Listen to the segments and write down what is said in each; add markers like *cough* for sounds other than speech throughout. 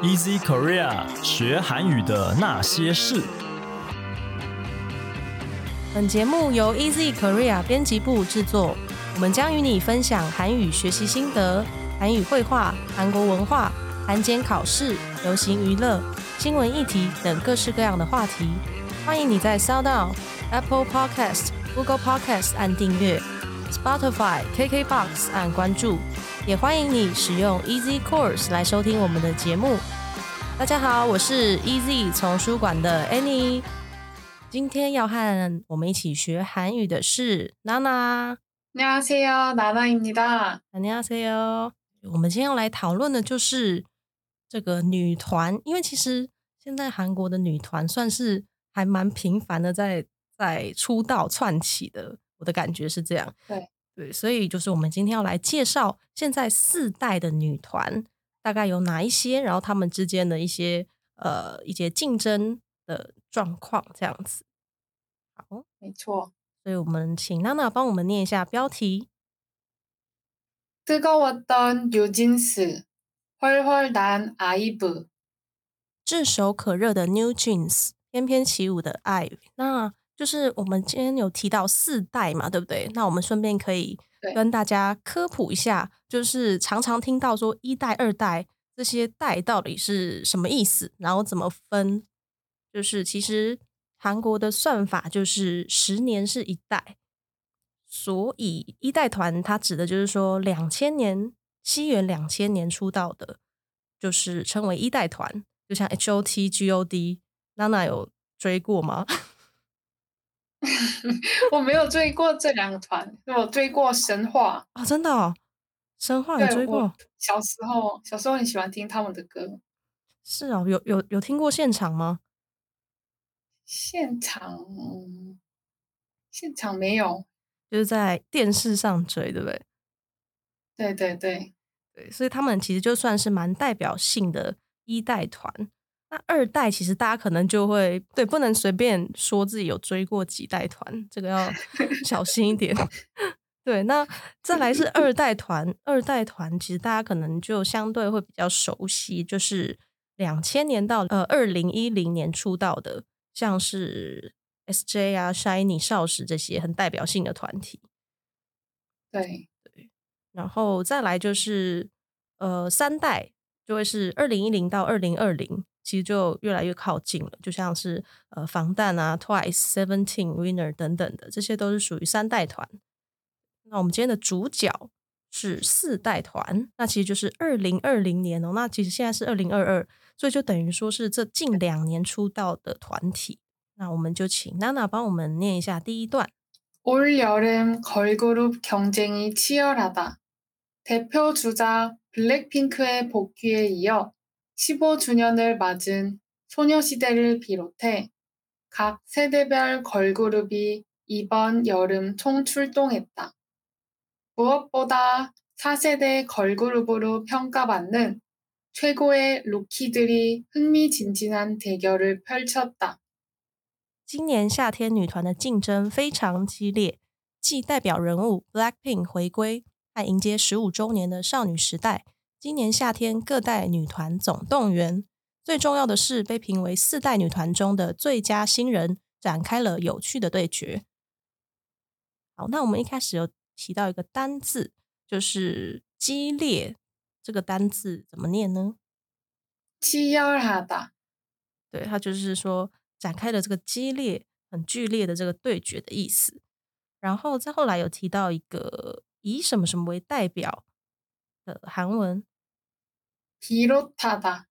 Easy Korea 学韩语的那些事。本节目由 Easy Korea 编辑部制作，我们将与你分享韩语学习心得、韩语绘画、韩国文化、韩检考试、流行娱乐、新闻议题等各式各样的话题。欢迎你在 SoundOn、Apple Podcast、Google Podcast 按订阅，Spotify、KKBox 按关注，也欢迎你使用 Easy Course 来收听我们的节目。大家好，我是 Easy 丛书馆的 Annie。今天要和我们一起学韩语的是娜娜。 안녕하세요，나나입니다。 안녕하세요。我们今天要来讨论的就是这个女团，因为其实现在韩国的女团算是还蛮频繁的在在出道窜起的，我的感觉是这样。对 对，所以就是我们今天要来介绍现在四代的女团大概有哪一些，然后她们之间的一些呃一些竞争的状况这样子。好，没错。所以我们请娜娜帮我们念一下标题。 뜨거웠던 뉴진스，훨훨난 IVE。炙手可热的 New Jeans，翩翩起舞的 IVE。那 就是我们今天有提到四代嘛，对不对？那我们顺便可以跟大家科普一下，就是常常听到说一代、二代这些代到底是什么意思，然后怎么分。就是其实韩国的算法就是十年是一代，所以一代团它指的就是说两千年西元两千年出道的，就是称为一代团。就像 H O T G O D，娜娜有追过吗？*laughs* 我没有追过这两个团，我追过神话。啊、真的、哦，神话有追过？小时候，小时候很喜欢听他们的歌。是哦，有有有听过现场吗？现场，嗯现场没有。就是在电视上追，对不对？对对对，对，所以他们其实就算是蛮代表性的一代团。那二代其实大家可能就会对，不能随便说自己有追过几代团，这个要 *laughs* 小心一点。*laughs* 对，那再来是二代团，二代团其实大家可能就相对会比较熟悉，就是两千年到呃二零一零年出道的，像是 S.J 啊、Shiny、少时这些很代表性的团体。对然后再来就是呃三代就会是二零一零到二零二零，其实就越来越靠近了，就像是呃防弹啊、Twice、Seventeen、Winner 等等的，这些都是属于三代团。那我们今天的主角是四代团，那其实就是二零二零年哦。那其实现在是二零二二，所以就等于说是这近两年出道的团体。那我们就请娜娜帮我们念一下第一段。 올 여름 걸그룹 경쟁이 치열하다. 대표 주자 블랙핑크의 복귀에 이어 15주년을 맞은 소녀시대를 비롯해 각 세대별 걸그룹이 이번 여름 총 출동했다. 무엇보다 4세대 걸그룹으로 평가받는 최고의 루키들이 흥미진진한 대결을 펼쳤다.今年夏天女团的竞争非常激烈，继代表人物 BLACKPINK 回归和迎接十五周年的少女时代， 今年夏天各代女团总动员最重要的是被评为四代女团中的最佳新人展开了有趣的对决。好那我们一开始有提到一个单字就是激烈这个单字怎么念呢？七幺二吧。对它就是说展开了这个激烈很剧烈的这个对决的意思。然后再后来有提到一个以什么什么为代表的韩文， 비롯하다.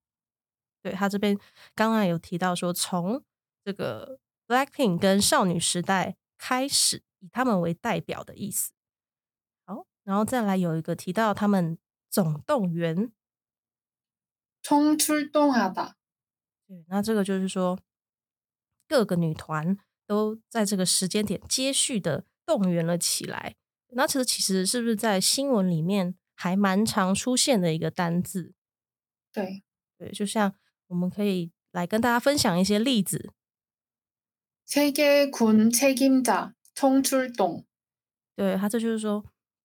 对他这边刚刚有提到说，从这个 Blackpink 跟少女时代开始，以他们为代表的意思。好，然后再来有一个提到他们总动员， 총출동하다.对，那这个就是说，各个女团都在这个时间点接续的动员了起来。那其实其实是不是在新闻里面 还蛮常出现的一个单字？对，对，就像我们可以来跟大家分享一些例子。 세계 군 책임자 총출동.对，他这就是说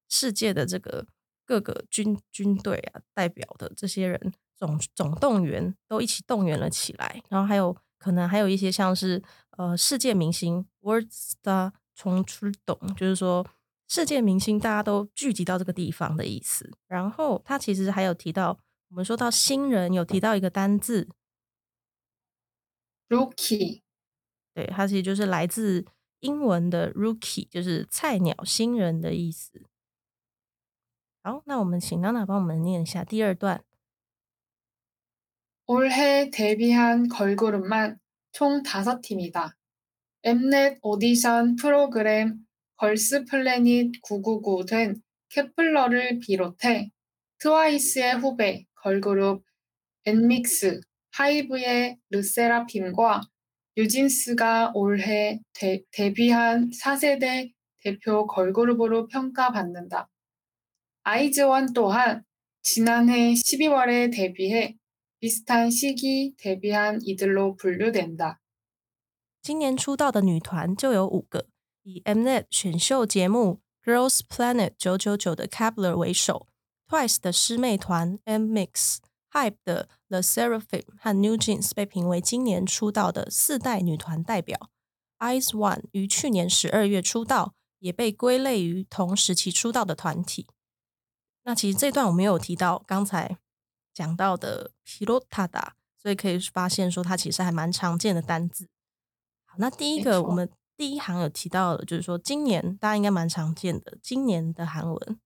世界的这个各个军军队啊代表的这些人 总总动员都一起动员了起来，然后还有可能还有一些像是呃世界明星 World Star 冲出动，就是说 世界明星大家都聚集到这个地方的意思。然后他其实还有提到，我们说到新人有提到一个单字 rookie，对，它其实就是来自英文的 rookie，就是菜鸟新人的意思。好，那我们请娜娜帮我们念一下第二段。 올해 데뷔한 걸그룹만 총 5팀이다. 엠넷 오디션 프로그램 걸스 플래닛 999 된 케플러를 비롯해 트와이스의 후배 걸그룹 엔믹스, 하이브의 르세라핌과 뉴진스가 올해 데, 데뷔한 4세대 대표 걸그룹으로 평가받는다. 아이즈원 또한 지난해 12월에 데뷔해 비슷한 시기 데뷔한 이들로 분류된다. 今年出道的女团就有五个， 以 Mnet 选秀节目 Girls Planet 九九九的 Kapler 为首，Twice 的师妹团 M Mix、Hype 的 The Seraphim 和 New Jeans 被评为今年出道的四代女团代表。Ice One 于去年十二月出道，也被归类于同时期出道的团体。那其实这段我们有提到刚才讲到的 Pirotada，所以可以发现说它其实还蛮常见的单字。好，那第一个我们第一行有提到的，就是说今年大家应该蛮常见的，今年的韩文。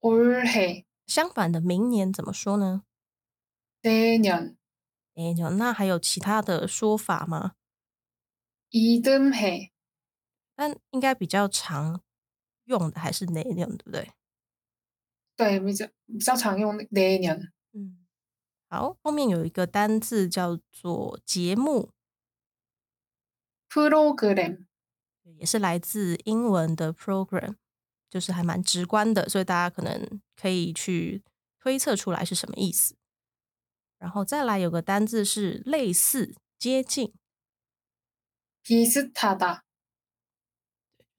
올해, 相反的，明年怎么说呢？ 내년, 诶，有那还有其他的说法吗？ 이듬해, 但应该比较常用的还是哪年，对不对？对，比较比较常用 내년. 嗯，好，后面有一个单字叫做节目， 프로그램, 也是来自英文的 program，就是还蛮直观的，所以大家可能可以去推测出来是什么意思。然后再来有个单字是类似、接近， 비슷하다,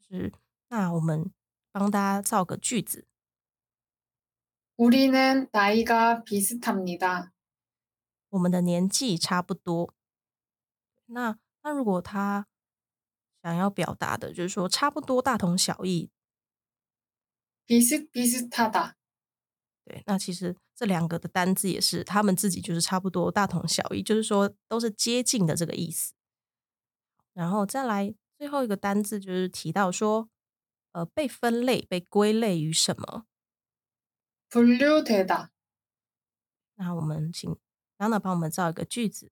就是那我们帮大家造个句子， 우리는 나이가 비슷합니다. 我们的年纪差不多。那 那如果他想要表达的就是说差不多大同小异， 비슷비슷하다, 对，那其实这两个的单字也是他们自己就是差不多大同小异，就是说都是接近的这个意思。然后再来最后一个单字就是提到说，呃，被分类、被归类于什么？ 분류되다, 那我们请娜娜帮我们造一个句子。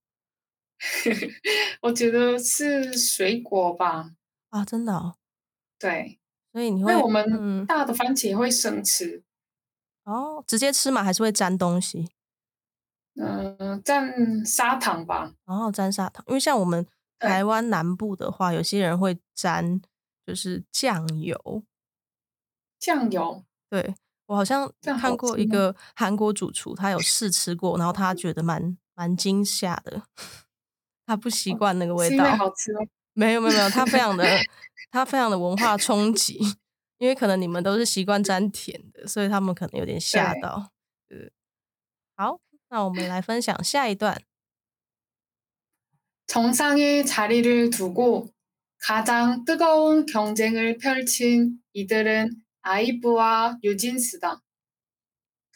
*laughs* 我觉得是水果吧，啊？真的哦，对，所以你会因为我们嗯。大的番茄会生吃，哦直接吃嘛，还是会沾东西？嗯、蘸砂糖吧，然后沾砂糖，因为像我们对台。湾南部的话，有些人会沾就是酱油。酱油，对我好像这样看好吃吗？过一个韩国主厨，他有试吃过，然后他觉得蛮蛮惊吓的，他不习惯那个味是因为道。好吃吗？*laughs* 没有没有没有，他非常的*laughs* 他非常的文化冲击，因为可能你们都是习惯沾甜的，所以他们可能有点吓对到。呃，好，那我们来分享下一段。 정상의 자리를 두고 가장 뜨거운 경쟁을 펼친 이들은 아이브와 뉴진스다.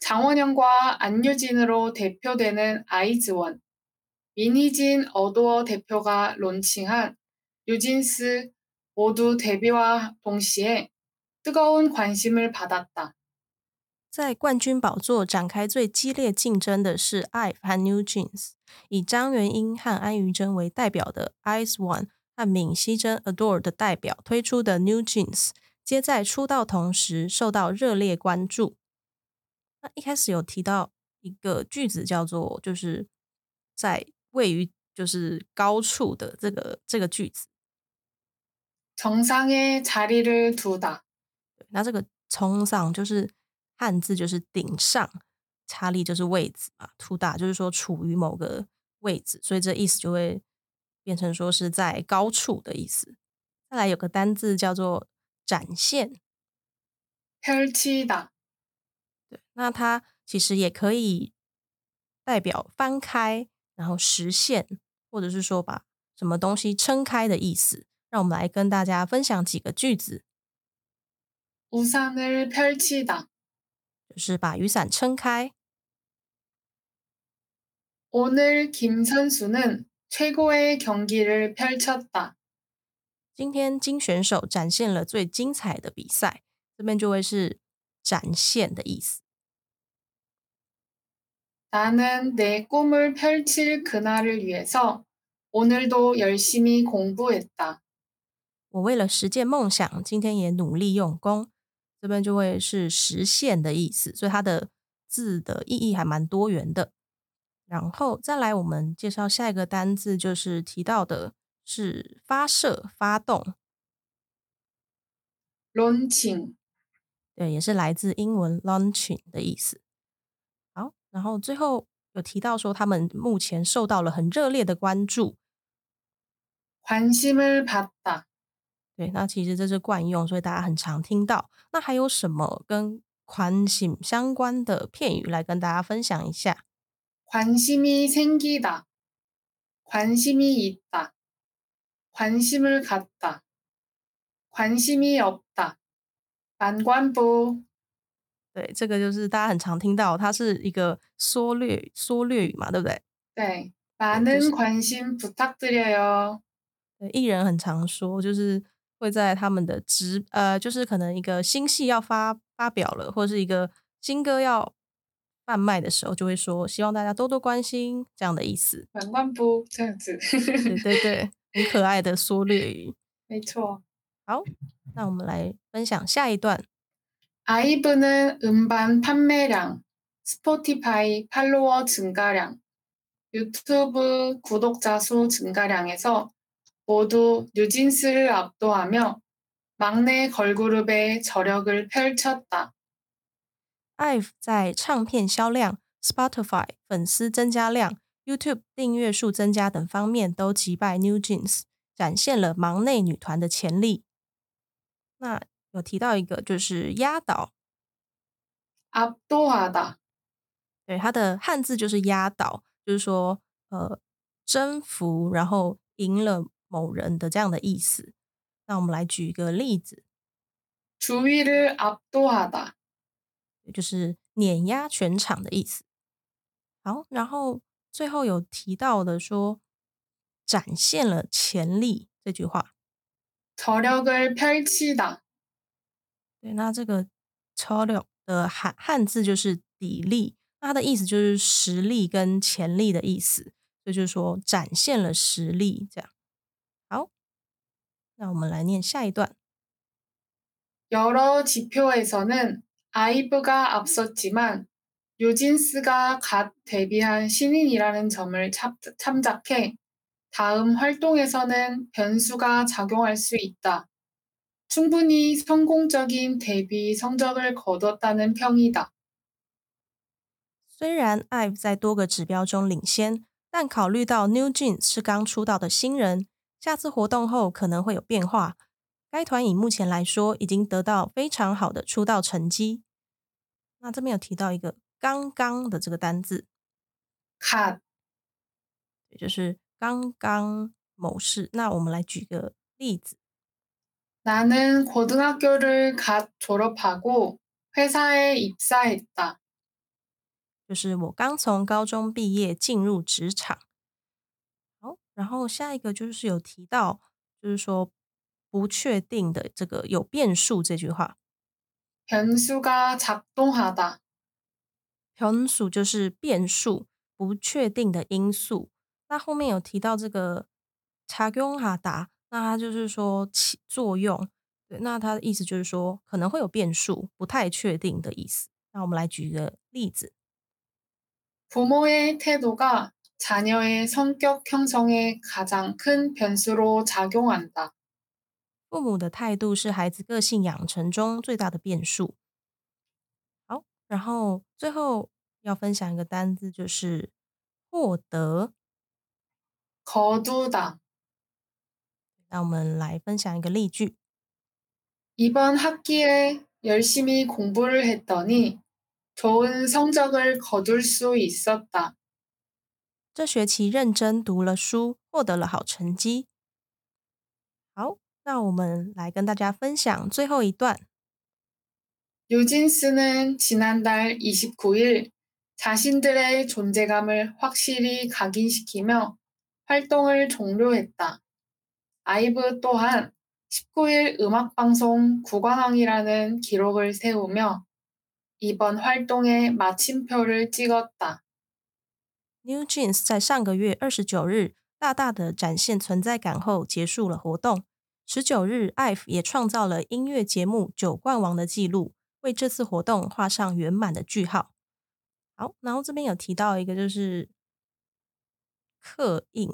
장원영과 안유진으로 대표되는 아이즈원, 미니진 어도어 대표가 론칭한 뉴진스 모두 데뷔와 동시에 뜨거운 관심을 받았다. 在冠军宝座展开最激烈竞争的是 IVE 和 New Jeans，以张元英和安于真为代表的 ICE ONE 和闵熙珍 Adore 的代表推出的 New Jeans，皆在出道同时受到热烈关注。那一开始有提到一个句子叫做，就是在 位于就是高处的这个这个句子。 정상에자리를 두다.那这个冲上就是汉字就是顶上，查理就是位置嘛，图打就是说处于某个位置，所以这意思就会变成说是在高处的意思。再来有个单字叫做展现， 펼치다.对，那它其实也可以代表翻开， 然后实现，或者是说把什么东西撑开的意思。让我们来跟大家分享几个句子， 우산을 펼치다.就是把雨伞撑开。 오늘 김 선수는 최고의 경기를 펼쳤다.今天金选手展现了最精彩的比赛，这边就会是展现的意思。 나는 내 꿈을 펼칠 그날을 위해서 오늘도 열심히 공부했다.我为了实践梦想，今天也努力用功，这边就会是实现的意思，所以它的字的意义还蛮多元的。然后再来，我们介绍下一个单字，就是提到的是发射、发动， 론칭, 对，也是来自英文 launching 的意思。 好，然后最后有提到说，他们目前受到了很热烈的关注， 관심을 받다.对，那其实这是惯用，所以大家很常听到。那还有什么跟宽心相关的片语来跟大家分享一下？ 관심이 생기다. 관심이 있다. 관심을 갖다. 관심이 없다. 만관부. 对，这个就是大家很常听到，它是一个缩略缩略语嘛，对不对？ 네. 많은 네, 그래서- 관심 부탁드려요.对，艺人很常说，就是会在他们的直呃，就是可能一个新戏要发发表了，或者是一个新歌要贩卖的时候，就会说希望大家多多关心这样的意思。 만관부.这样子.对对对，很可爱的缩略语。*laughs* 没错.好，那我们来分享下一段。 아이브는 음반 판매량, 스포티파이 팔로워 증가량, 유튜브 구독자 수 증가량에서 모두 뉴진스를 압도하며 막내 걸그룹의 저력을 펼쳤다. IVE 在唱片销量、Spotify 粉丝增加量、YouTube 订阅数增加等方面都击败 New Jeans，展现了忙内女团的潜力。那 有提到一个就是压倒， 압도하다.对它的汉字就是压倒，就是说呃征服，然后赢了某人的这样的意思。那我们来举一个例子， 주위를 압도하다.就是碾压全场的意思。好，然后最后有提到的说展现了潜力这句话。 저력을 펼치다. 对，那这个 처력的汉汉字就是砥砺，那它的意思就是实力跟潜力的意思，所以就是说展现了实力这样。好，那我们来念下一段。 여러 지표에서는 아이브가 앞섰지만 뉴진스가 갓 데뷔한 신인이라는 점을 참, 참작해 다음 활동에서는 변수가 작용할 수 있다. 충분히 성공적인 데뷔 성적을 거뒀다는 평이다.虽然 IVE 在多个指标中领先，但考虑到 New Jeans 是刚出道的新人，下次活动后可能会有变化。该团以目前来说已经得到非常好的出道成绩。那这边有提到一个“刚刚”的这个单字， 갓, 也就是刚刚某事。那我们来举个例子， 나는 고등학교를 갓 졸업하고 회사에 입사했다.就是我刚从高中毕业进入职场。好，然后下一个就是有提到，就是说不确定的这个有变数这句话。 변수가 작동하다.변수就是变数，不确定的因素。那后面有提到这个작용하다， 那它就是说起作用。对，那它的意思就是说可能会有变数，不太确定的意思。那我们来举一个例子， 부모의 태도가 자녀의 성격 형성에 가장 큰 변수로 작용한다. 父母的态度是孩子个性养成中最大的变数。好，然后最后要分享一个单字，就是获得。 거두다. 那我们来分享一个例句。 이번 학기에 열심히 공부를 했더니 좋은 성적을 거둘 수 있었다. 这学期认真读了书，获得了好成绩。好，那我们来跟大家分享最后一段。 유진스는 지난달 29일 자신들의 존재감을 확실히 각인시키며 활동을 종료했다. 아이브 또한 19일 음악방송 구관왕이라는 기록을 세우며 이번 활동에 마침표를 찍었다. New Jeans 在上个月二十九日大大的展现存在感后，结束了活动。十九日，IVE 也创造了音乐节目九冠王的记录，为这次活动画上圆满的句号。好，然后这边有提到一个就是刻印，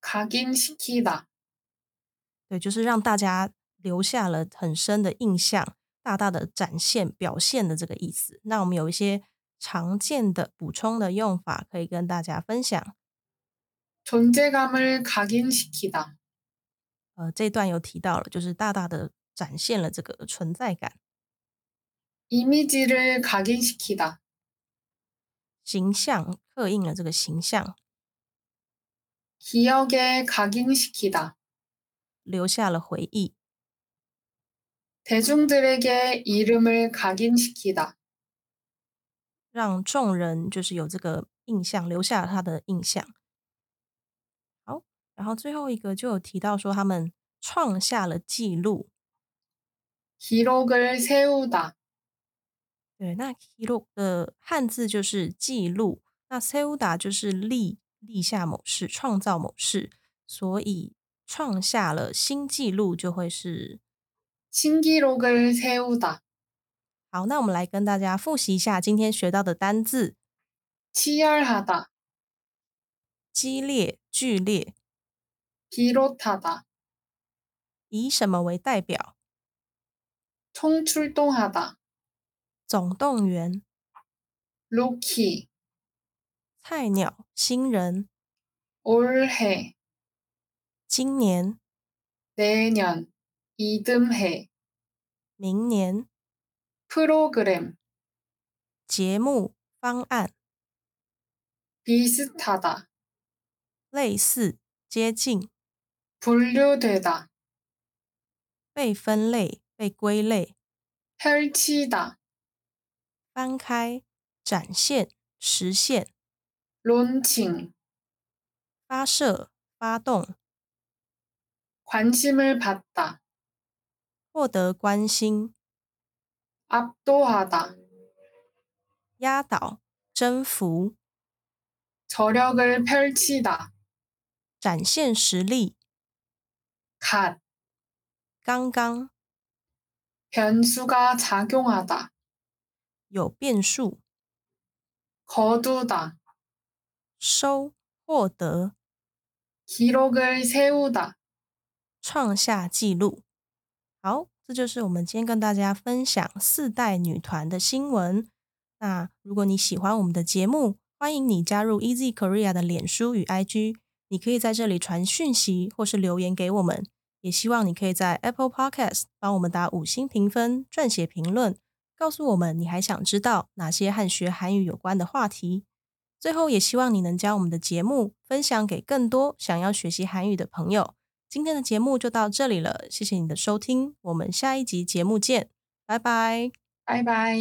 각인시키다. 对，就是让大家留下了很深的印象，大大的展现表现的这个意思。那我们有一些常见的补充的用法，可以跟大家分享。 존재감을 각인시키다. 呃，这段有提到了，就是大大的展现了这个存在感、 이미지를 각인시키다. 形象，刻印了这个形象， 기억에 각인시키다. 留下了回忆， 대중들에게 이름을 각인시키다. 让众人就是有这个印象，留下了他的印象。好，然后最后一个就有提到说，他们创下了记录。 기록을 세우다. 对，那 hiro 的汉字就是记录，那 seuda 就是立 立下某事，创造某事，所以创下了新纪录就会是 신기록을 세우다. 好。那我们来跟大家复习一下今天学到的单字： 치열하다. 激烈、剧烈， 비롯하다. 以什么为代表？ 총출동하다. 总动员、 루키. 菜鸟、新人、 올해. 今年、 내년. 이듬해. 明年、 프로그램. 节目、方案、 비슷하다. 类似、接近、 분류되다. 被分类、被归类、 펼치다. 翻开、展现、实现、 론칭. 发射、发动、 관심을 받다. 获得关心、 압도하다. 压倒、征服、 저력을 펼치다. 展现实力、 갓. 刚刚、 변수가 작용하다. 有变数、 거두다. 收、获得、 기록을 세우다. 创下纪录。好，这就是我们今天跟大家分享四代女团的新闻。那如果你喜欢我们的节目，欢迎你加入 Easy Korea 的脸书与 IG，你可以在这里传讯息或是留言给我们。也希望你可以在 Apple Podcast 帮我们打五星评分、撰写评论，告诉我们你还想知道哪些和学韩语有关的话题。 最后，也希望你能将我们的节目分享给更多想要学习韩语的朋友。今天的节目就到这里了，谢谢你的收听，我们下一集节目见，拜拜。拜拜。